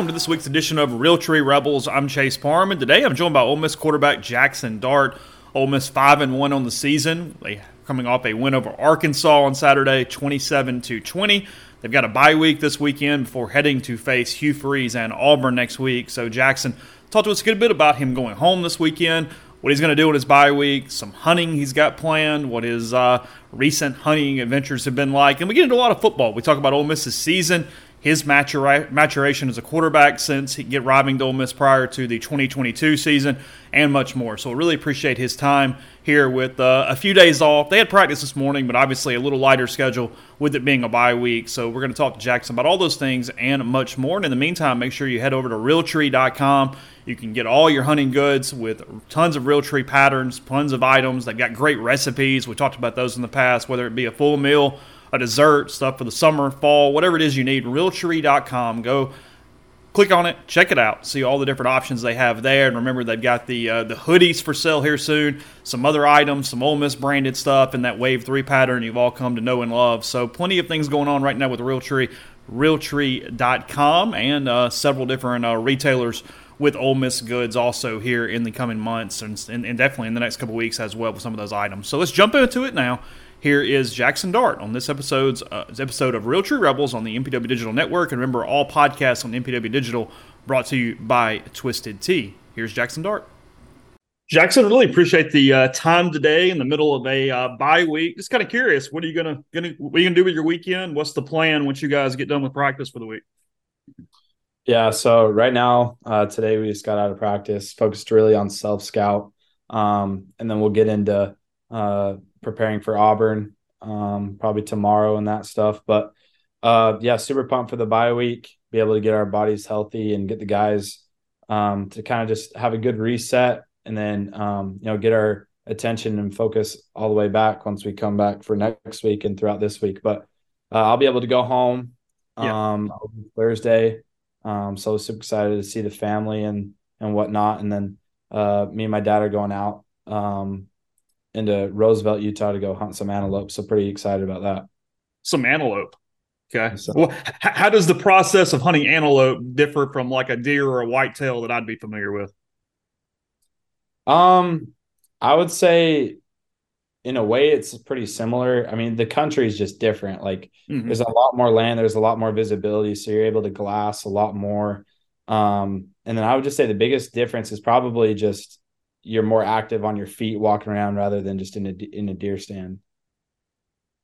Welcome to this week's edition of Realtree Rebels. I'm Chase Parham, and today I'm joined by Ole Miss quarterback Jaxson Dart. Ole Miss five and one on the season. They coming off a win over Arkansas on Saturday, 27 to 20. They've got a bye week this weekend before heading to face Hugh Freeze and Auburn next week. So Jaxson talked to us a good bit about him going home this weekend, what he's going to do in his bye week, some hunting he's got planned, what his uh, recent hunting adventures have been like, and we get into a lot of football. We talk about Ole Miss's season his matura- maturation as a quarterback since he get robbing Ole Miss prior to the 2022 season, and much more. So, really appreciate his time here with uh, a few days off. They had practice this morning, but obviously a little lighter schedule with it being a bye week. So, we're going to talk to Jaxson about all those things and much more. And in the meantime, make sure you head over to realtree.com. You can get all your hunting goods with tons of Realtree patterns, tons of items. They've got great recipes. We talked about those in the past, whether it be a full meal a dessert, stuff for the summer, fall, whatever it is you need, realtree.com. Go click on it, check it out, see all the different options they have there. And remember, they've got the uh, the hoodies for sale here soon, some other items, some Ole Miss branded stuff, and that Wave 3 pattern you've all come to know and love. So, plenty of things going on right now with Realtree, realtree.com, and uh, several different uh, retailers with Ole Miss goods also here in the coming months and, and, and definitely in the next couple weeks as well with some of those items. So, let's jump into it now here is Jaxson Dart on this episode's uh, episode of Realtree Rebels on the MPW Digital Network. And remember, all podcasts on MPW Digital brought to you by Twisted Tea. Here's Jaxson Dart. Jaxson, really appreciate the uh, time today in the middle of a uh, bye week. Just kind of curious, what are you gonna, gonna what are you gonna do with your weekend? What's the plan once you guys get done with practice for the week? Yeah, so right now, uh, today we just got out of practice, focused really on self scout, um, and then we'll get into uh, preparing for Auburn um, probably tomorrow and that stuff. But uh, yeah, super pumped for the bye week. Be able to get our bodies healthy and get the guys um, to kind of just have a good reset, and then um, you know get our attention and focus all the way back once we come back for next week and throughout this week. But uh, I'll be able to go home yeah. um, Thursday. Um, so super excited to see the family and and whatnot. And then uh, me and my dad are going out um, into Roosevelt, Utah to go hunt some antelope. So pretty excited about that. Some antelope. Okay. So, well, how does the process of hunting antelope differ from like a deer or a whitetail that I'd be familiar with? Um, I would say in a way it's pretty similar. I mean, the country is just different. Like mm-hmm. there's a lot more land, there's a lot more visibility, so you're able to glass a lot more. Um, and then I would just say the biggest difference is probably just you're more active on your feet walking around rather than just in a in a deer stand.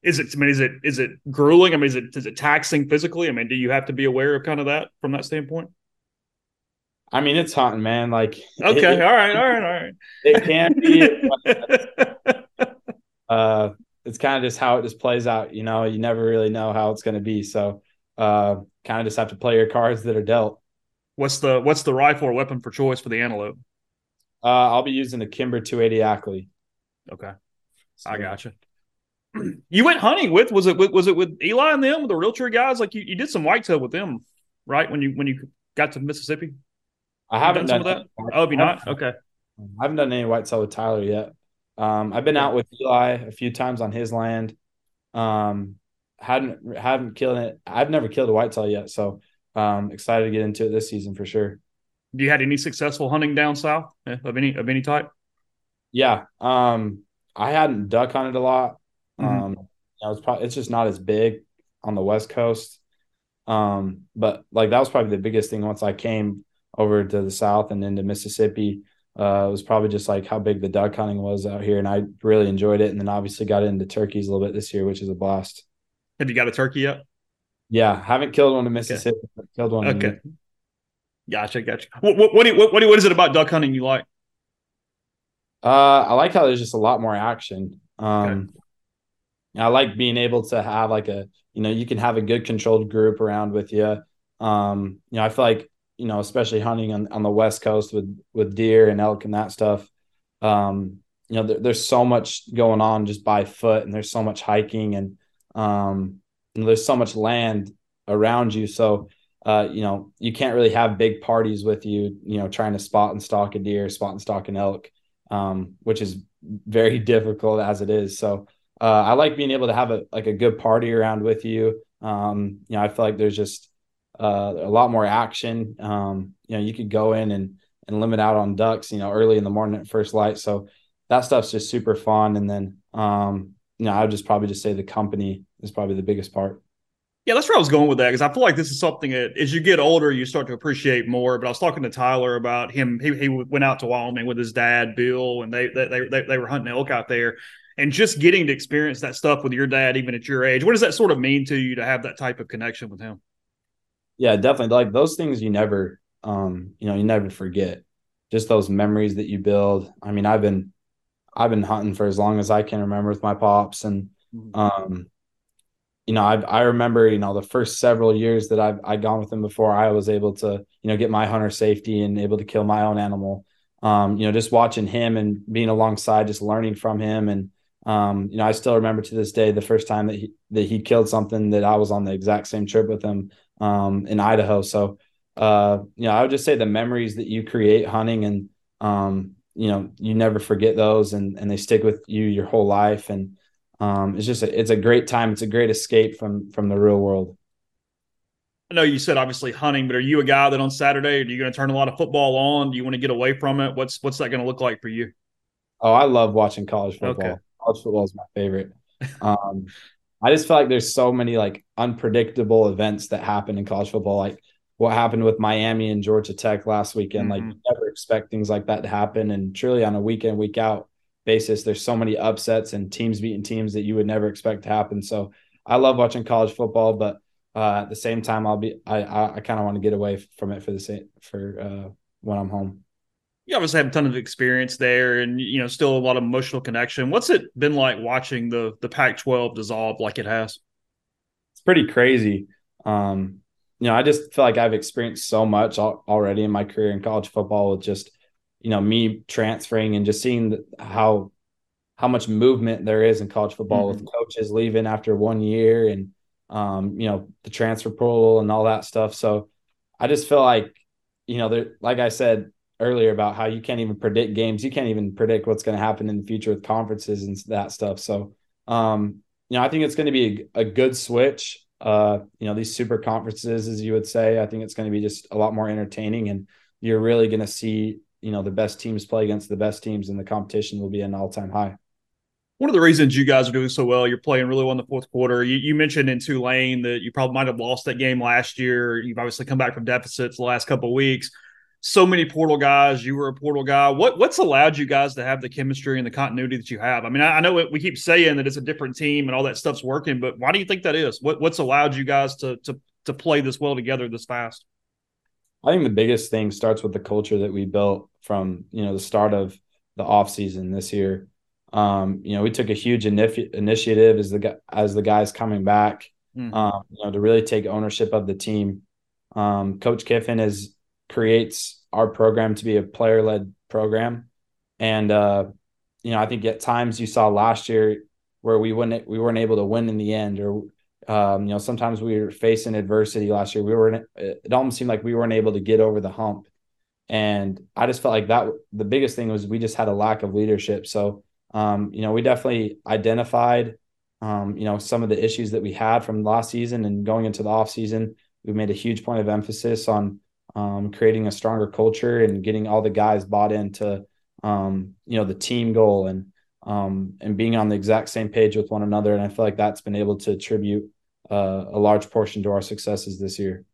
Is it? I mean, is it is it grueling? I mean, is it is it taxing physically? I mean, do you have to be aware of kind of that from that standpoint? I mean, it's hunting, man. Like, okay, it, all right, all right, all right. It can be. uh, it's kind of just how it just plays out. You know, you never really know how it's going to be. So, uh, kind of just have to play your cards that are dealt. What's the what's the rifle or weapon for choice for the antelope? Uh, I'll be using the Kimber 280 Ackley. Okay, so, I gotcha. You went hunting with was it with, was it with Eli and them, with the Realtree guys? Like you, you did some whitetail with them, right? When you when you got to Mississippi, I haven't done, done some of that. Oh, you not? Okay. I haven't done any whitetail with Tyler yet. Um, I've been out with Eli a few times on his land. Um, hadn't haven't killed it. I've never killed a whitetail yet, so um, excited to get into it this season for sure. Do you had any successful hunting down south eh, of any of any type? Yeah, um, I hadn't duck hunted a lot. Mm-hmm. Um, it was probably it's just not as big on the west coast. Um, but like that was probably the biggest thing once I came over to the south and into Mississippi. Uh, it was probably just like how big the duck hunting was out here, and I really enjoyed it. And then obviously got into turkeys a little bit this year, which is a blast. Have you got a turkey yet? Yeah, haven't killed one in Mississippi. Okay. Killed one. Okay. Gotcha, gotcha. What what what, do what what is it about duck hunting you like? Uh, I like how there's just a lot more action. Um, okay. I like being able to have like a you know you can have a good controlled group around with you. Um, you know, I feel like you know, especially hunting on, on the west coast with with deer and elk and that stuff. Um, you know, there, there's so much going on just by foot, and there's so much hiking, and um, and there's so much land around you. So, uh, you know, you can't really have big parties with you. You know, trying to spot and stalk a deer, spot and stalk an elk, um, which is very difficult as it is. So, uh, I like being able to have a like a good party around with you. Um, you know, I feel like there's just uh, a lot more action. Um, you know, you could go in and and limit out on ducks, you know, early in the morning at first light. So that stuff's just super fun. And then, um, you know, I would just probably just say the company is probably the biggest part. Yeah, that's where I was going with that because I feel like this is something that as you get older, you start to appreciate more. But I was talking to Tyler about him. He, he went out to Wyoming with his dad, Bill, and they they they, they were hunting elk out there. And just getting to experience that stuff with your dad, even at your age, what does that sort of mean to you to have that type of connection with him? yeah definitely like those things you never um you know you never forget just those memories that you build i mean i've been i've been hunting for as long as i can remember with my pops and mm-hmm. um you know i i remember you know the first several years that i've I'd gone with him before i was able to you know get my hunter safety and able to kill my own animal um you know just watching him and being alongside just learning from him and um, you know, I still remember to this day the first time that he that he killed something that I was on the exact same trip with him um, in Idaho. So, uh, you know, I would just say the memories that you create hunting and, um, you know, you never forget those and, and they stick with you your whole life. And, um, it's just, a, it's a great time. It's a great escape from, from the real world. I know you said obviously hunting, but are you a guy that on Saturday, are you going to turn a lot of football on? Do you want to get away from it? What's, what's that going to look like for you? Oh, I love watching college football. Okay. College football is my favorite. Um, I just feel like there's so many like unpredictable events that happen in college football, like what happened with Miami and Georgia Tech last weekend. Mm-hmm. Like, you never expect things like that to happen. And truly, on a weekend week out basis, there's so many upsets and teams beating teams that you would never expect to happen. So, I love watching college football, but uh, at the same time, I'll be I I, I kind of want to get away from it for the same for uh, when I'm home. You obviously have a ton of experience there and you know still a lot of emotional connection. What's it been like watching the the pac 12 dissolve like it has? It's pretty crazy. Um you know i just feel like i've experienced so much already in my career in college football with just you know me transferring and just seeing the, how how much movement there is in college football mm-hmm. with coaches leaving after one year and um you know the transfer portal and all that stuff so i just feel like you know there like i said earlier about how you can't even predict games. You can't even predict what's going to happen in the future with conferences and that stuff. So, um, you know, I think it's going to be a, a, good switch. Uh, you know, these super conferences, as you would say, I think it's going to be just a lot more entertaining, and you're really going to see, you know, the best teams play against the best teams, and the competition will be an all time high. One of the reasons you guys are doing so well, you're playing really well in the fourth quarter. You, you, mentioned in Tulane that you probably might have lost that game last year. You've obviously come back from deficits the last couple of weeks so many portal guys. You were a portal guy. What what's allowed you guys to have the chemistry and the continuity that you have? I mean, I, I know we keep saying that it's a different team and all that stuff's working, but why do you think that is? What what's allowed you guys to to to play this well together this fast? I think the biggest thing starts with the culture that we built from you know the start of the off season this year. Um, you know, we took a huge inif- initiative as the as the guys coming back. Mm-hmm. Um, you know, to really take ownership of the team. Um, Coach Kiffin is creates our program to be a player led program. And, uh, you know, I think at times you saw last year where we wouldn't, we weren't able to win in the end or, um, you know, sometimes we were facing adversity last year. We were, it almost seemed like we weren't able to get over the hump. and I just felt like that the biggest thing was we just had a lack of leadership. So, um, you know, we definitely identified, um, you know, some of the issues that we had from last season and going into the off season. We made a huge point of emphasis on um, creating a stronger culture and getting all the guys bought into, um, you know, the team goal and um, and being on the exact same page with one another. And I feel like that's been able to attribute uh, a large portion to our successes this year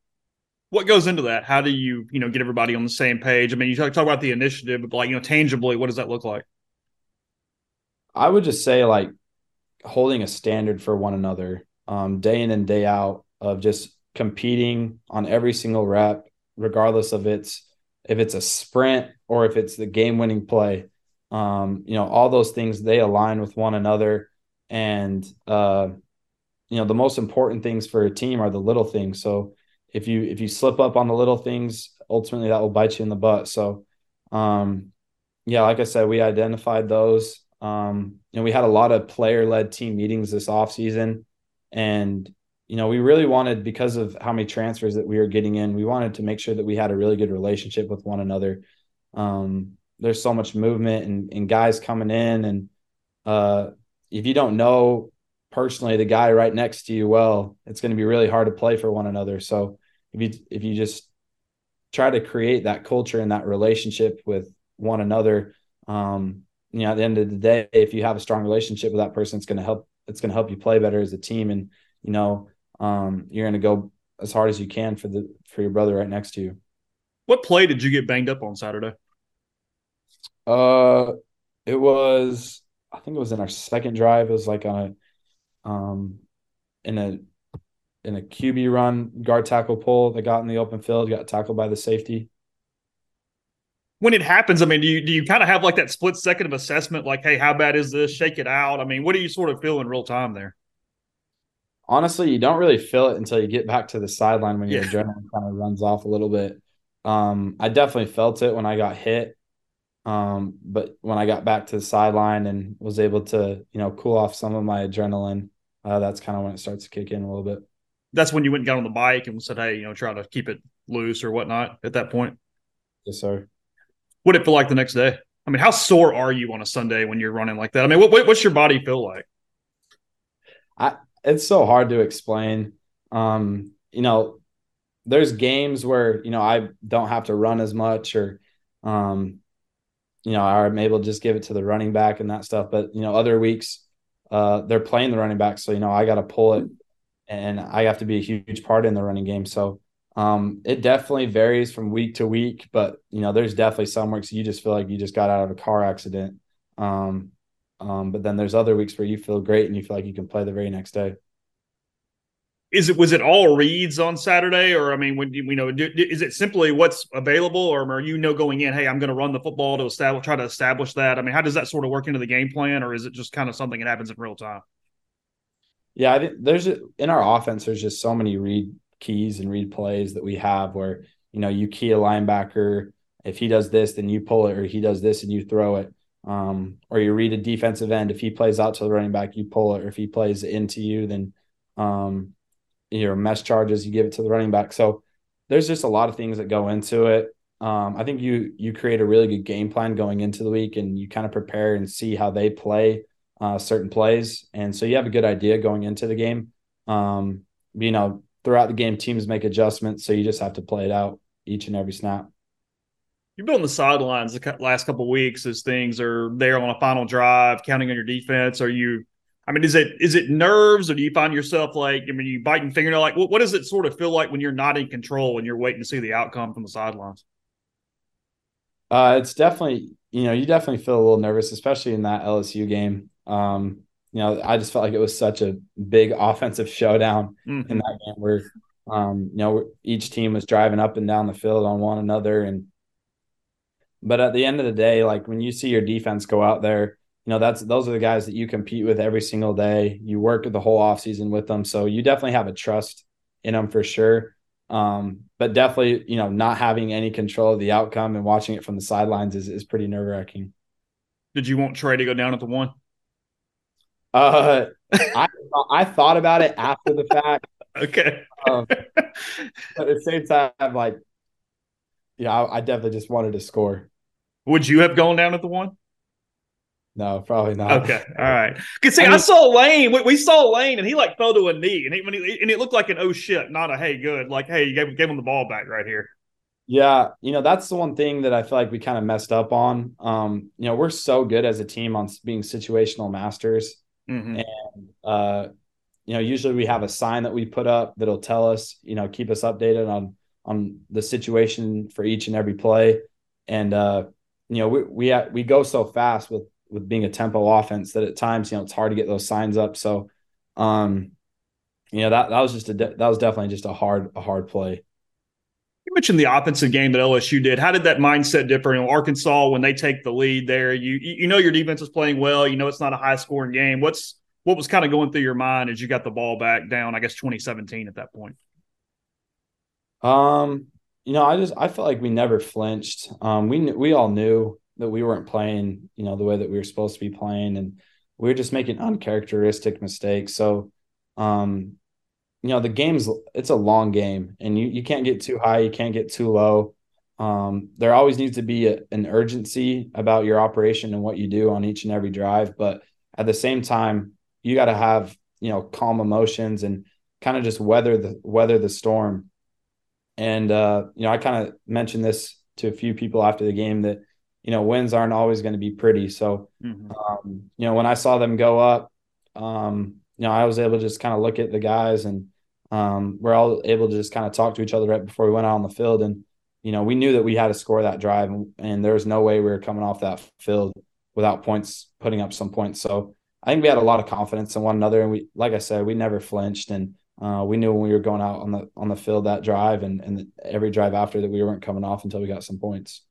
what goes into that? How do you, you know, get everybody on the same page? I mean, you talk, talk about the initiative, but like, you know, tangibly, what does that look like? I would just say like holding a standard for one another, um, day in and day out of just competing on every single rep, regardless of its if it's a sprint or if it's the game winning play. Um, you know, all those things they align with one another. And uh, you know, the most important things for a team are the little things. So if you if you slip up on the little things, ultimately that will bite you in the butt. So, um, yeah, like I said, we identified those. Um, and we had a lot of player led team meetings this off season, and you know we really wanted because of how many transfers that we were getting in, we wanted to make sure that we had a really good relationship with one another. Um, there's so much movement and, and guys coming in, and uh, if you don't know personally the guy right next to you well, it's going to be really hard to play for one another. So if you if you just try to create that culture and that relationship with one another um, you know at the end of the day if you have a strong relationship with that person it's going to help it's going to help you play better as a team. And you know um, you're going to go as hard as you can for the for your brother right next to you. What play did you get banged up on saturday? Uh it was i think it was in our second drive. It was like on a um in a in a QB run, guard tackle pull that got in the open field, got tackled by the safety. When it happens, I mean, do you do you kind of have like that split second of assessment, like, hey, how bad is this? Shake it out. I mean, what do you sort of feel in real time there? Honestly, you don't really feel it until you get back to the sideline when your yeah. adrenaline kind of runs off a little bit. Um, I definitely felt it when I got hit. Um, but when I got back to the sideline and was able to, you know, cool off some of my adrenaline, uh, that's kind of when it starts to kick in a little bit that's when you went and got on the bike and said, "Hey, you know, try to keep it loose or whatnot." At that point, yes, sir. What did it feel like the next day? I mean, how sore are you on a Sunday when you're running like that? I mean, what, what what's your body feel like? I it's so hard to explain. Um, you know, there's games where you know I don't have to run as much, or um, you know, I'm able to just give it to the running back and that stuff. But you know, other weeks, uh, they're playing the running back, so you know I got to pull it and I have to be a huge part in the running game. So um, it definitely varies from week to week, but you know, there's definitely some weeks you just feel like you just got out of a car accident. Um, um, but then there's other weeks where you feel great and you feel like you can play the very next day. Is it was it all reads on Saturday, or I mean, when you know, do, is it simply what's available, or are you know going in? Hey, I'm going to run the football to establish, try to establish that. I mean, how does that sort of work into the game plan, or is it just kind of something that happens in real time? Yeah, I think there's in our offense. There's just so many read keys and read plays that we have where you know you key a linebacker. If he does this, then you pull it, or he does this and you throw it. Um, or you read a defensive end. If he plays out to the running back, you pull it. Or if he plays into you, then um, your mesh charges, you give it to the running back. So there's just a lot of things that go into it. Um, I think you you create a really good game plan going into the week, and you kind of prepare and see how they play uh, certain plays, and so you have a good idea going into the game. Um, you know, throughout the game, teams make adjustments, so you just have to play it out each and every snap. You've been on the sidelines the last couple weeks as things are there on a final drive, counting on your defense. Are you? I mean, is it is it nerves, or do you find yourself like? I mean, you biting fingernail. Like, what, what does it sort of feel like when you're not in control and you're waiting to see the outcome from the sidelines? Uh, it's definitely you know you definitely feel a little nervous, especially in that LSU game. Um, you know, I just felt like it was such a big offensive showdown mm-hmm. in that game where, um, you know, each team was driving up and down the field on one another. And, but at the end of the day, like when you see your defense go out there, you know, that's, those are the guys that you compete with every single day. You work the whole offseason with them. So you definitely have a trust in them for sure. Um, but definitely, you know, not having any control of the outcome and watching it from the sidelines is, is pretty nerve wracking. Did you want Tre to go down at the one? Uh, I I thought about it after the fact. Okay. Um, but at the same time, like Yeah, I, I definitely just wanted to score. Would you have gone down at the one? No, probably not. Okay, all right. Cause see, I, mean, I saw Lane. We, we, saw Lane, and he like fell to a knee, and he, he, and it looked like an oh shit, not a hey good. Like hey, you gave, gave him the ball back right here. Yeah, you know that's the one thing that I feel like we kind of messed up on. Um, you know, we're so good as a team on being situational masters, mm-hmm. and uh, you know, usually we have a sign that we put up that'll tell us, you know, keep us updated on on the situation for each and every play, and uh, you know, we we we go so fast with with being a tempo offense that at times you know it's hard to get those signs up. So, um, you know that that was just a that was definitely just a hard a hard play. You mentioned the offensive game that LSU did. How did that mindset differ? You know, Arkansas when they take the lead there, you you know your defense is playing well. You know it's not a high scoring game. What's what was kind of going through your mind as you got the ball back down? I guess 2017 at that point. Um, you know, I just I felt like we never flinched. Um, we we all knew that we weren't playing, you know, the way that we were supposed to be playing, and we were just making uncharacteristic mistakes. So, um, you know, the game's it's a long game, and you you can't get too high, you can't get too low. Um, there always needs to be a, an urgency about your operation and what you do on each and every drive, but at the same time, you got to have you know calm emotions and kind of just weather the weather the storm. And uh, you know, I kind of mentioned this to a few people after the game that you know, wins aren't always going to be pretty. So, mm-hmm. um, you know, when I saw them go up, um, you know, I was able to just kind of look at the guys and um, we're all able to just kind of talk to each other right before we went out on the field. And, you know, we knew that we had to score that drive and, and there was no way we were coming off that field without points, putting up some points. So I think we had a lot of confidence in one another. And we, like I said, we never flinched and, uh, we knew when we were going out on the on the field that drive and, and every drive after that we weren't coming off until we got some points.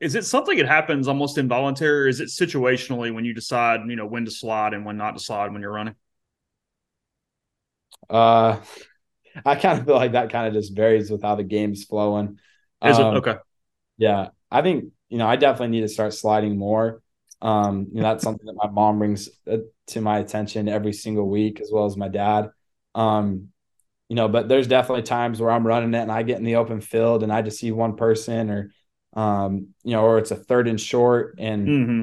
Is it something that happens almost involuntary, or is it situationally when you decide, you know, when to slide and when not to slide when you're running? Uh, I kind of feel like that kind of just varies with how the game's flowing. Is um, it okay? Yeah, I think you know I definitely need to start sliding more. Um, you know that's something that my mom brings uh, to my attention every single week, as well as my dad. Um, you know, but there's definitely times where I'm running it and I get in the open field and I just see one person or um, you know, or it's a third and short. And mm-hmm.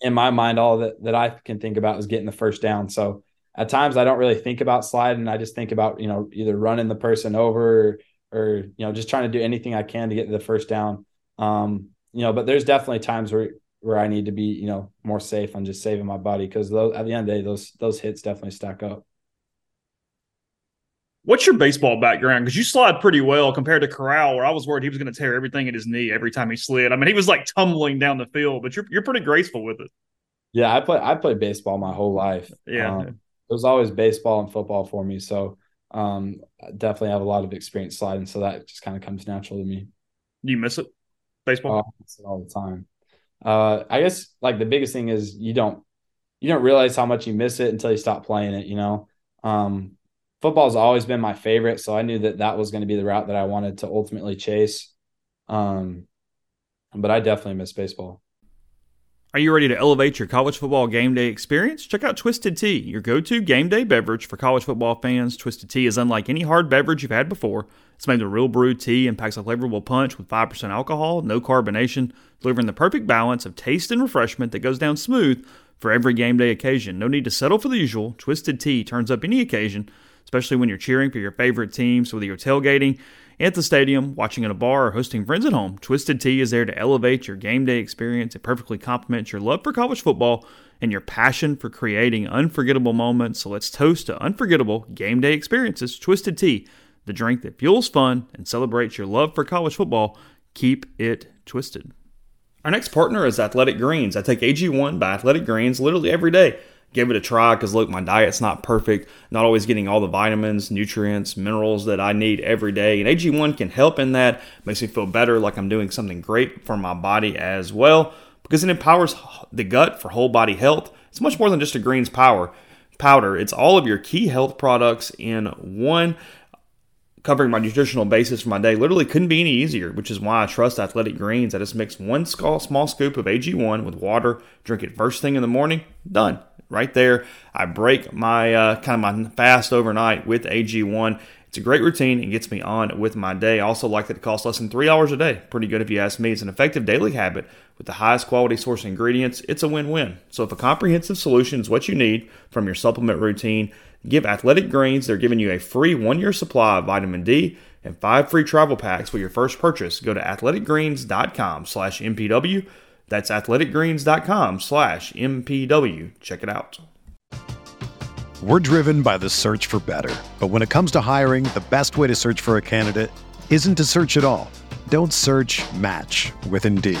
in my mind, all that that I can think about is getting the first down. So at times I don't really think about sliding. I just think about, you know, either running the person over or, or you know, just trying to do anything I can to get to the first down. Um, you know, but there's definitely times where where I need to be, you know, more safe on just saving my body because at the end of the day, those those hits definitely stack up. What's your baseball background? Because you slide pretty well compared to Corral, where I was worried he was going to tear everything in his knee every time he slid. I mean, he was like tumbling down the field, but you're you're pretty graceful with it. Yeah, I play I played baseball my whole life. Yeah, um, it was always baseball and football for me. So um, I definitely have a lot of experience sliding. So that just kind of comes natural to me. Do you miss it? Baseball oh, miss it all the time. Uh, I guess like the biggest thing is you don't you don't realize how much you miss it until you stop playing it. You know, um, football's always been my favorite, so I knew that that was going to be the route that I wanted to ultimately chase. Um, but I definitely miss baseball. Are you ready to elevate your college football game day experience? Check out Twisted Tea, your go to game day beverage for college football fans. Twisted Tea is unlike any hard beverage you've had before. It's made with real brewed tea and packs a flavorful punch with 5% alcohol, no carbonation, delivering the perfect balance of taste and refreshment that goes down smooth for every game day occasion. No need to settle for the usual. Twisted Tea turns up any occasion especially when you're cheering for your favorite teams, whether you're tailgating at the stadium, watching at a bar, or hosting friends at home. Twisted Tea is there to elevate your game day experience. It perfectly complements your love for college football and your passion for creating unforgettable moments. So let's toast to unforgettable game day experiences. Twisted Tea, the drink that fuels fun and celebrates your love for college football. Keep it twisted. Our next partner is Athletic Greens. I take AG1 by Athletic Greens literally every day give it a try because look, my diet's not perfect, not always getting all the vitamins, nutrients, minerals that I need every day. And AG1 can help in that, makes me feel better, like I'm doing something great for my body as well, because it empowers the gut for whole body health. It's much more than just a greens power powder. It's all of your key health products in one covering my nutritional basis for my day literally couldn't be any easier, which is why I trust Athletic Greens. I just mix one small, small scoop of AG1 with water, drink it first thing in the morning, done right there. I break my uh, kind of my fast overnight with AG1. It's a great routine and gets me on with my day. I also like that it costs less than $3 a day. Pretty good if you ask me. It's an effective daily habit with the highest quality source ingredients. It's a win win. So if a comprehensive solution is what you need from your supplement routine, give Athletic Greens. They're giving you a free one year supply of vitamin D and five free travel packs with your first purchase. Go to athleticgreens.com slash MPW. That's athleticgreens.com slash MPW. Check it out. We're driven by the search for better. But when it comes to hiring, the best way to search for a candidate isn't to search at all. Don't search match with Indeed.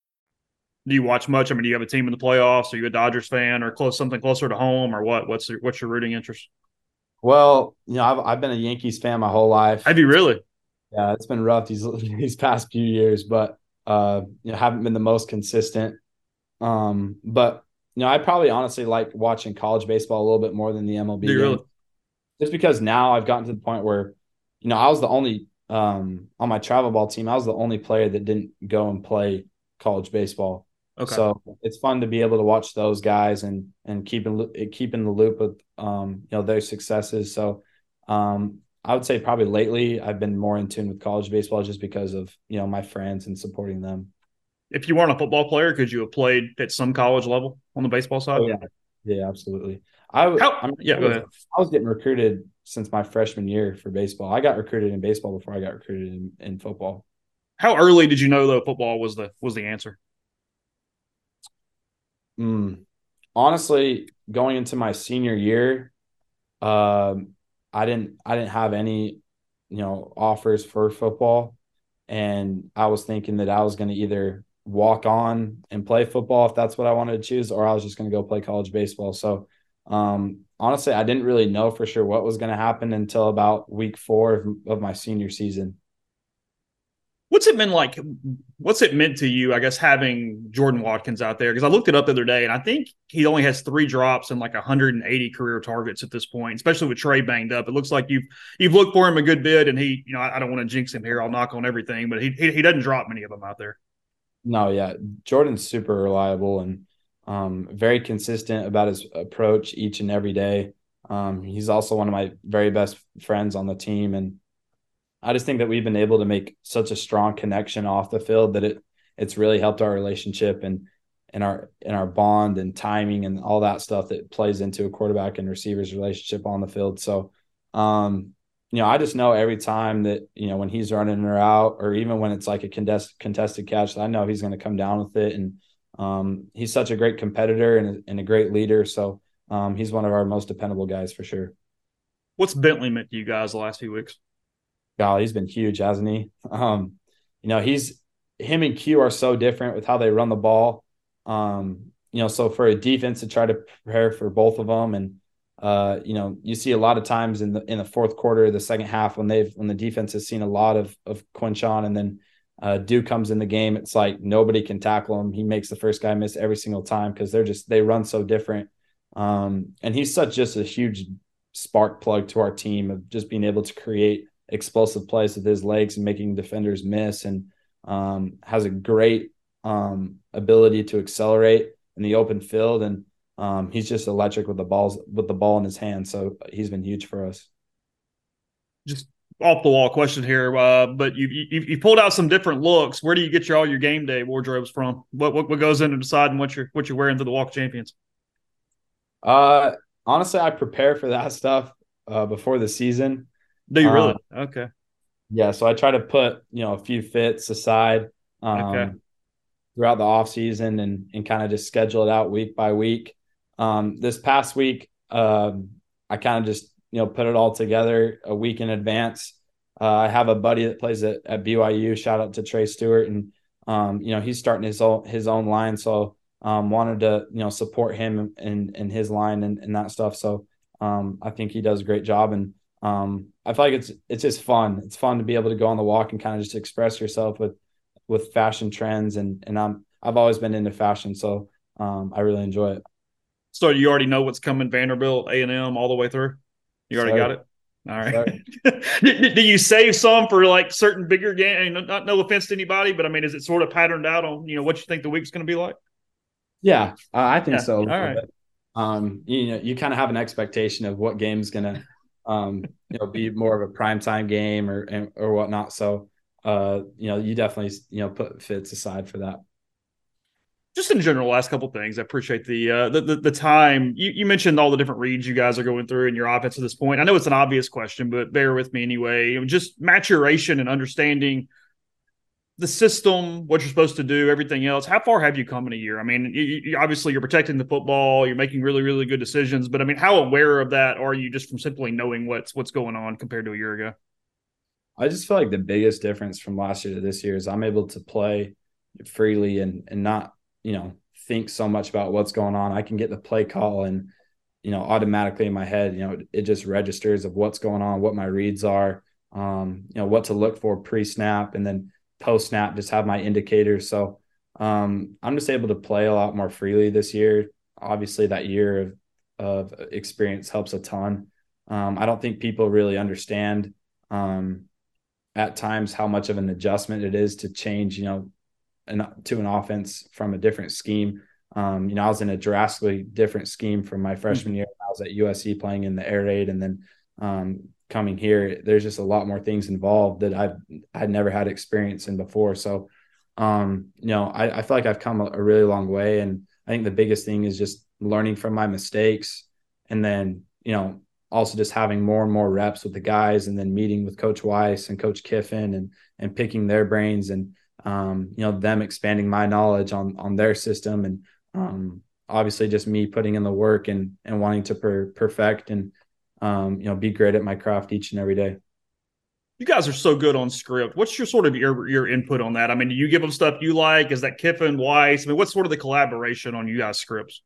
do you watch much? I mean, do you have a team in the playoffs? Are you a Dodgers fan or close something closer to home or what? What's your, what's your rooting interest? Well, you know, I've I've been a Yankees fan my whole life. Have you really? Yeah, it's been rough these these past few years, but uh, you know, haven't been the most consistent. Um, but you know, I probably honestly like watching college baseball a little bit more than the MLB. Do you really? Just because now I've gotten to the point where, you know, I was the only um on my travel ball team, I was the only player that didn't go and play college baseball. Okay. So it's fun to be able to watch those guys and and keep in keep in the loop with um you know their successes. So um I would say probably lately I've been more in tune with college baseball just because of you know my friends and supporting them. If you weren't a football player, could you have played at some college level on the baseball side? Oh, yeah, yeah, absolutely. I How, I yeah, go ahead. I was getting recruited since my freshman year for baseball. I got recruited in baseball before I got recruited in, in football. How early did you know though football was the was the answer? Mm, honestly, going into my senior year, um, I didn't I didn't have any, you know, offers for football, and I was thinking that I was going to either walk on and play football if that's what I wanted to choose, or I was just going to go play college baseball. So, um, honestly, I didn't really know for sure what was going to happen until about week four of, of my senior season what's it been like? What's it meant to you? I guess having Jordan Watkins out there because I looked it up the other day and I think he only has three drops and like 180 career targets at this point, especially with Tre banged up. It looks like you've you've looked for him a good bit, and he, you know, I, I don't want to jinx him here. I'll knock on everything, but he, he he doesn't drop many of them out there. No, yeah, Jordan's super reliable and um, very consistent about his approach each and every day. Um, he's also one of my very best friends on the team, and I just think that we've been able to make such a strong connection off the field that it it's really helped our relationship and and our and our bond and timing and all that stuff that plays into a quarterback and receiver's relationship on the field. So um, you know, I just know every time that, you know, when he's running or out, or even when it's like a contest, contested catch, I know he's going to come down with it. And um, he's such a great competitor and a, and a great leader. So um, he's one of our most dependable guys for sure. What's Bentley meant to you guys the last few weeks? Golly, he's been huge, hasn't he? Um, you know, he's him and Q are so different with how they run the ball. Um, you know, so for a defense to try to prepare for both of them, and uh, you know, you see a lot of times in the in the fourth quarter, the second half, when they've when the defense has seen a lot of of Quinshon, and then uh, Duke comes in the game, it's like nobody can tackle him. He makes the first guy miss every single time because they're just they run so different. Um, and he's such just a huge spark plug to our team of just being able to create explosive plays with his legs and making defenders miss and um, has a great um, ability to accelerate in the open field and um, he's just electric with the balls with the ball in his hand so he's been huge for us. Just off the wall question here uh, but you, you you pulled out some different looks. Where do you get your all your game day wardrobes from? What what, what goes into deciding what you're what you're wearing to the walk of champions? Uh honestly i prepare for that stuff uh, before the season do you really um, okay yeah, so I try to put you know a few fits aside um, okay. throughout the off season and and kind of just schedule it out week by week. Um, this past week, um, I kind of just you know put it all together a week in advance. Uh, I have a buddy that plays at, at BYU. Shout out to Trey Stewart, and um, you know he's starting his own his own line, so um, wanted to you know support him and and his line and, and that stuff. So um, I think he does a great job, and um, I feel like it's it's just fun. It's fun to be able to go on the walk and kind of just express yourself with with fashion trends and and I'm I've always been into fashion, so um, I really enjoy it. So you already know what's coming Vanderbilt, A and M, all the way through. You already Sorry. got it. All right. do, you save some for like certain bigger game? Not no offense to anybody, but I mean, is it sort of patterned out on you know what you think the week's going to be like? Yeah, uh, I think yeah. so. All right. Um, you know, you kind of have an expectation of what game's going to um, you know, be more of a prime time game or or whatnot. So, uh, you know, you definitely you know put fits aside for that. Just in general, last couple things. I appreciate the, uh, the, the the time. You, you mentioned all the different reads you guys are going through in your offense at this point. I know it's an obvious question, but bear with me anyway. Just maturation and understanding the system, what you're supposed to do, everything else. How far have you come in a year? I mean, you, you, obviously you're protecting the football, you're making really, really good decisions, but I mean, how aware of that are you just from simply knowing what's what's going on compared to a year ago? I just feel like the biggest difference from last year to this year is I'm able to play freely and and not you know think so much about what's going on. I can get the play call and you know automatically in my head, you know, it just registers of what's going on, what my reads are, um, you know, what to look for pre snap, and then post snap just have my indicators. So um, I'm just able to play a lot more freely this year. Obviously, that year of, of experience helps a ton. Um, I don't think people really understand um, at times how much of an adjustment it is to change, you know, an, to an offense from a different scheme. Um, you know, I was in a drastically different scheme from my freshman year. I was at USC playing in the air raid and then um, coming here, there's just a lot more things involved that I've had never had experience in before. So, um, you know, I, I feel like I've come a, a really long way, and I think the biggest thing is just learning from my mistakes, and then you know also just having more and more reps with the guys, and then meeting with Coach Weis and Coach Kiffin, and and picking their brains, and um, you know them expanding my knowledge on on their system, and um, obviously just me putting in the work and and wanting to per- perfect and um, you know, be great at my craft each and every day. You guys are so good on script. What's your sort of your your input on that? I mean, do you give them stuff you like? Is that Kiffin, Weis? I mean, what's sort of the collaboration on you guys' scripts?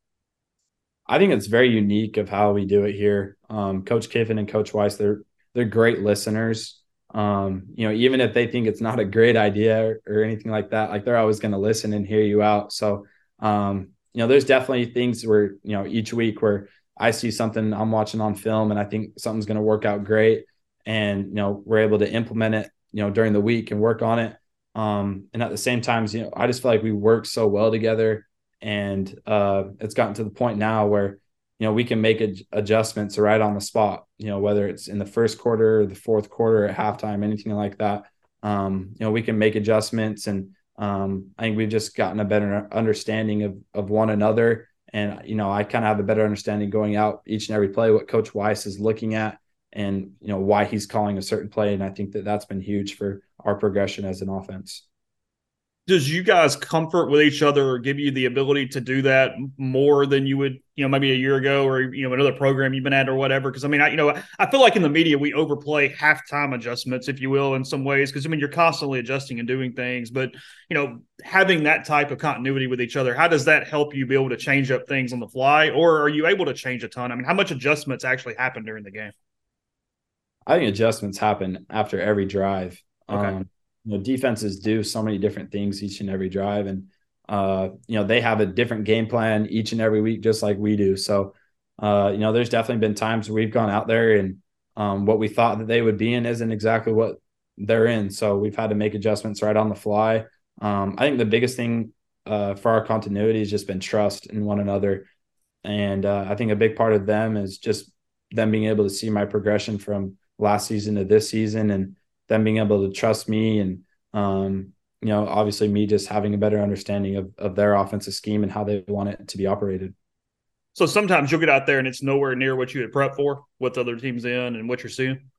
I think it's very unique of how we do it here. Um, Coach Kiffin and Coach Weis, they're they're great listeners. Um, you know, even if they think it's not a great idea or, or anything like that, like they're always going to listen and hear you out. So, um, you know, there's definitely things where you know each week where I see something I'm watching on film and I think something's going to work out great. And, you know, we're able to implement it, you know, during the week and work on it. Um, and at the same time, you know, I just feel like we work so well together and uh, it's gotten to the point now where, you know, we can make ad- adjustments right on the spot, you know, whether it's in the first quarter or the fourth quarter at halftime, anything like that. Um, you know, we can make adjustments and um, I think we've just gotten a better understanding of, of one another and, you know, I kind of have a better understanding going out each and every play what Coach Weis is looking at and, you know, why he's calling a certain play. And I think that that's been huge for our progression as an offense does you guys comfort with each other or give you the ability to do that more than you would you know maybe a year ago or you know another program you've been at or whatever? Because i mean I, you know i feel like in the media we overplay halftime adjustments if you will in some ways because i mean you're constantly adjusting and doing things. But you know having that type of continuity with each other how does that help you be able to change up things on the fly? Or are you able to change a ton? I mean how much adjustments actually happen during the game? I think adjustments happen after every drive. Okay. Um, you know defenses do so many different things each and every drive and uh you know they have a different game plan each and every week just like we do so uh, you know, there's definitely been times we've gone out there and um, what we thought that they would be in isn't exactly what they're in. So we've had to make adjustments right on the fly. Um, I think the biggest thing uh, for our continuity has just been trust in one another. And uh, I think a big part of them is just them being able to see my progression from last season to this season and them being able to trust me and, um, you know, obviously me just having a better understanding of, of their offensive scheme and how they want it to be operated. So sometimes you'll get out there and it's nowhere near what you had prepped for, what the other team's in and what you're seeing.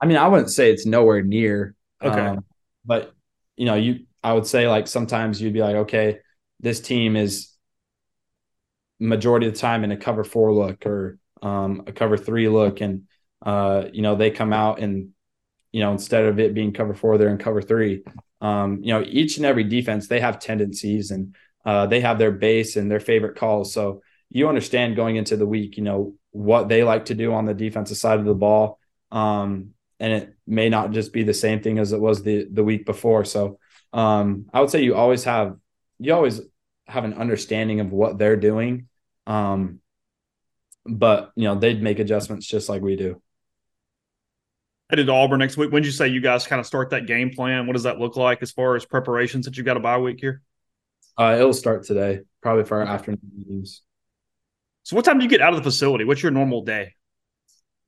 I mean, I wouldn't say it's nowhere near. Okay. Um, but you know, you I would say like sometimes you'd be like, okay, this team is majority of the time in a cover four look or um, a cover three look, and uh, you know they come out and you know instead of it being cover four, they're in cover three. Um, you know, each and every defense they have tendencies and uh, they have their base and their favorite calls. So you understand going into the week, you know, what they like to do on the defensive side of the ball. Um, and it may not just be the same thing as it was the the week before. So um, I would say you always have you always have an understanding of what they're doing. Um, but you know, they'd make adjustments just like we do. Headed to Auburn next week. When did you say you guys kind of start that game plan? What does that look like as far as preparations that you got a bye week here? Uh, it'll start today, probably for our afternoon meetings. So what time do you get out of the facility? What's your normal day?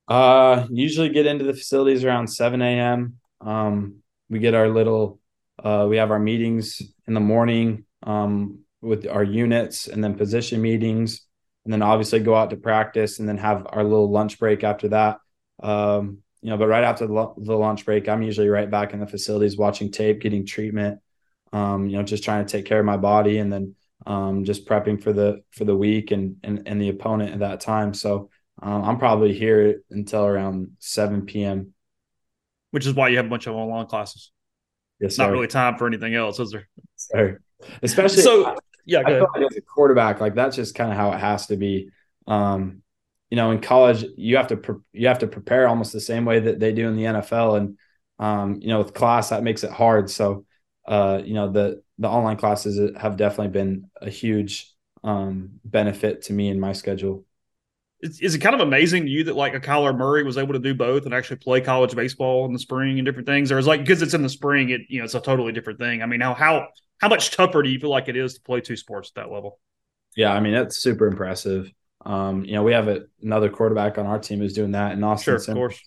Uh, usually get into the facilities around 7 a.m. Um, we get our little, uh, we have our meetings in the morning um, with our units and then position meetings. And then obviously go out to practice and then have our little lunch break after that. Um, you know, but right after the, the lunch break, I'm usually right back in the facilities watching tape, getting treatment, um, you know, just trying to take care of my body and then um, just prepping for the for the week and and, and the opponent at that time. So um, I'm probably here until around 7 p.m. Which is why you have a bunch of online classes. Yes, Not really time for anything else, is there? Sir. Especially so. Yeah, I feel like as a quarterback, like that's just kind of how it has to be. Um, you know, in college, you have to pre- you have to prepare almost the same way that they do in the NFL, and um, you know, with class that makes it hard. So, uh, you know, the the online classes have definitely been a huge um, benefit to me in my schedule. Is, is, it kind of amazing to you that like a Kyler Murray was able to do both and actually play college baseball in the spring and different things? Or is like because it's in the spring, it you know it's a totally different thing. I mean, how how how much tougher do you feel like it is to play two sports at that level? Yeah, I mean it's super impressive. Um, you know, we have a, another quarterback on our team who's doing that, in Austin. Sure, of course.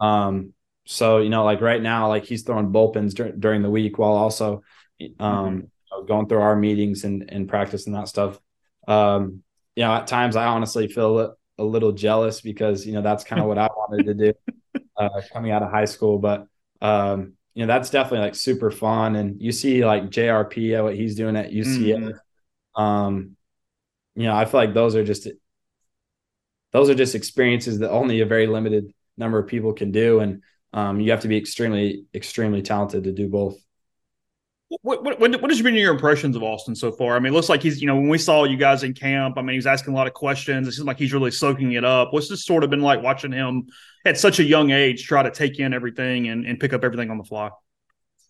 Um, so you know, like right now, like he's throwing bullpens dur- during the week while also um, mm-hmm. going through our meetings and, and practice and that stuff. Um, you know, at times I honestly feel a little jealous because, you know, that's kind of what I wanted to do uh, coming out of high school. But, um, you know, that's definitely like super fun. And you see like JRP, what he's doing at UCF. Mm-hmm. Um, you know, I feel like those are just, those are just experiences that only a very limited number of people can do. And um, you have to be extremely, extremely talented to do both. What, what, what has been your impressions of Austin so far? I mean, it looks like he's, you know, when we saw you guys in camp, I mean, he's asking a lot of questions. It seems like he's really soaking it up. What's this sort of been like watching him at such a young age try to take in everything and, and pick up everything on the fly?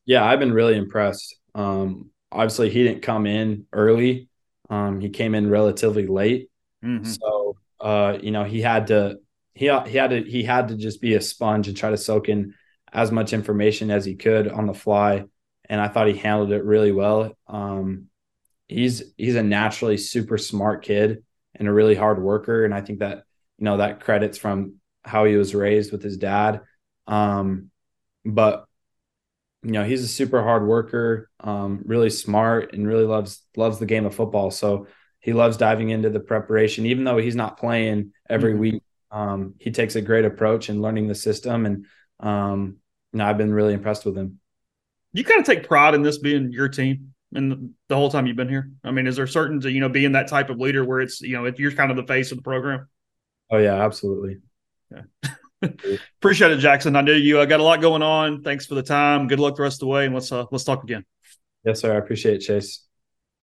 Yeah, I've been really impressed. Um, obviously, he didn't come in early. Um, he came in relatively late. Mm-hmm. So, uh, you know, he had to, he, he had to, he had to just be a sponge and try to soak in as much information as he could on the fly and I thought he handled it really well. Um, he's he's a naturally super smart kid and a really hard worker, and I think that you know that credits from how he was raised with his dad. Um, but you know he's a super hard worker, um, really smart, and really loves loves the game of football. So he loves diving into the preparation, even though he's not playing every mm-hmm. week. Um, he takes a great approach in learning the system, and um, you know, I've been really impressed with him you kind of take pride in this being your team and the whole time you've been here? I mean, is there certain to you know being that type of leader where it's you know if you're kind of the face of the program? Oh yeah, absolutely. Yeah. Appreciate it, Jaxson. I know you uh, got a lot going on. Thanks for the time. Good luck the rest of the way, and let's uh, let's talk again. Yes, sir. I appreciate it, Chase.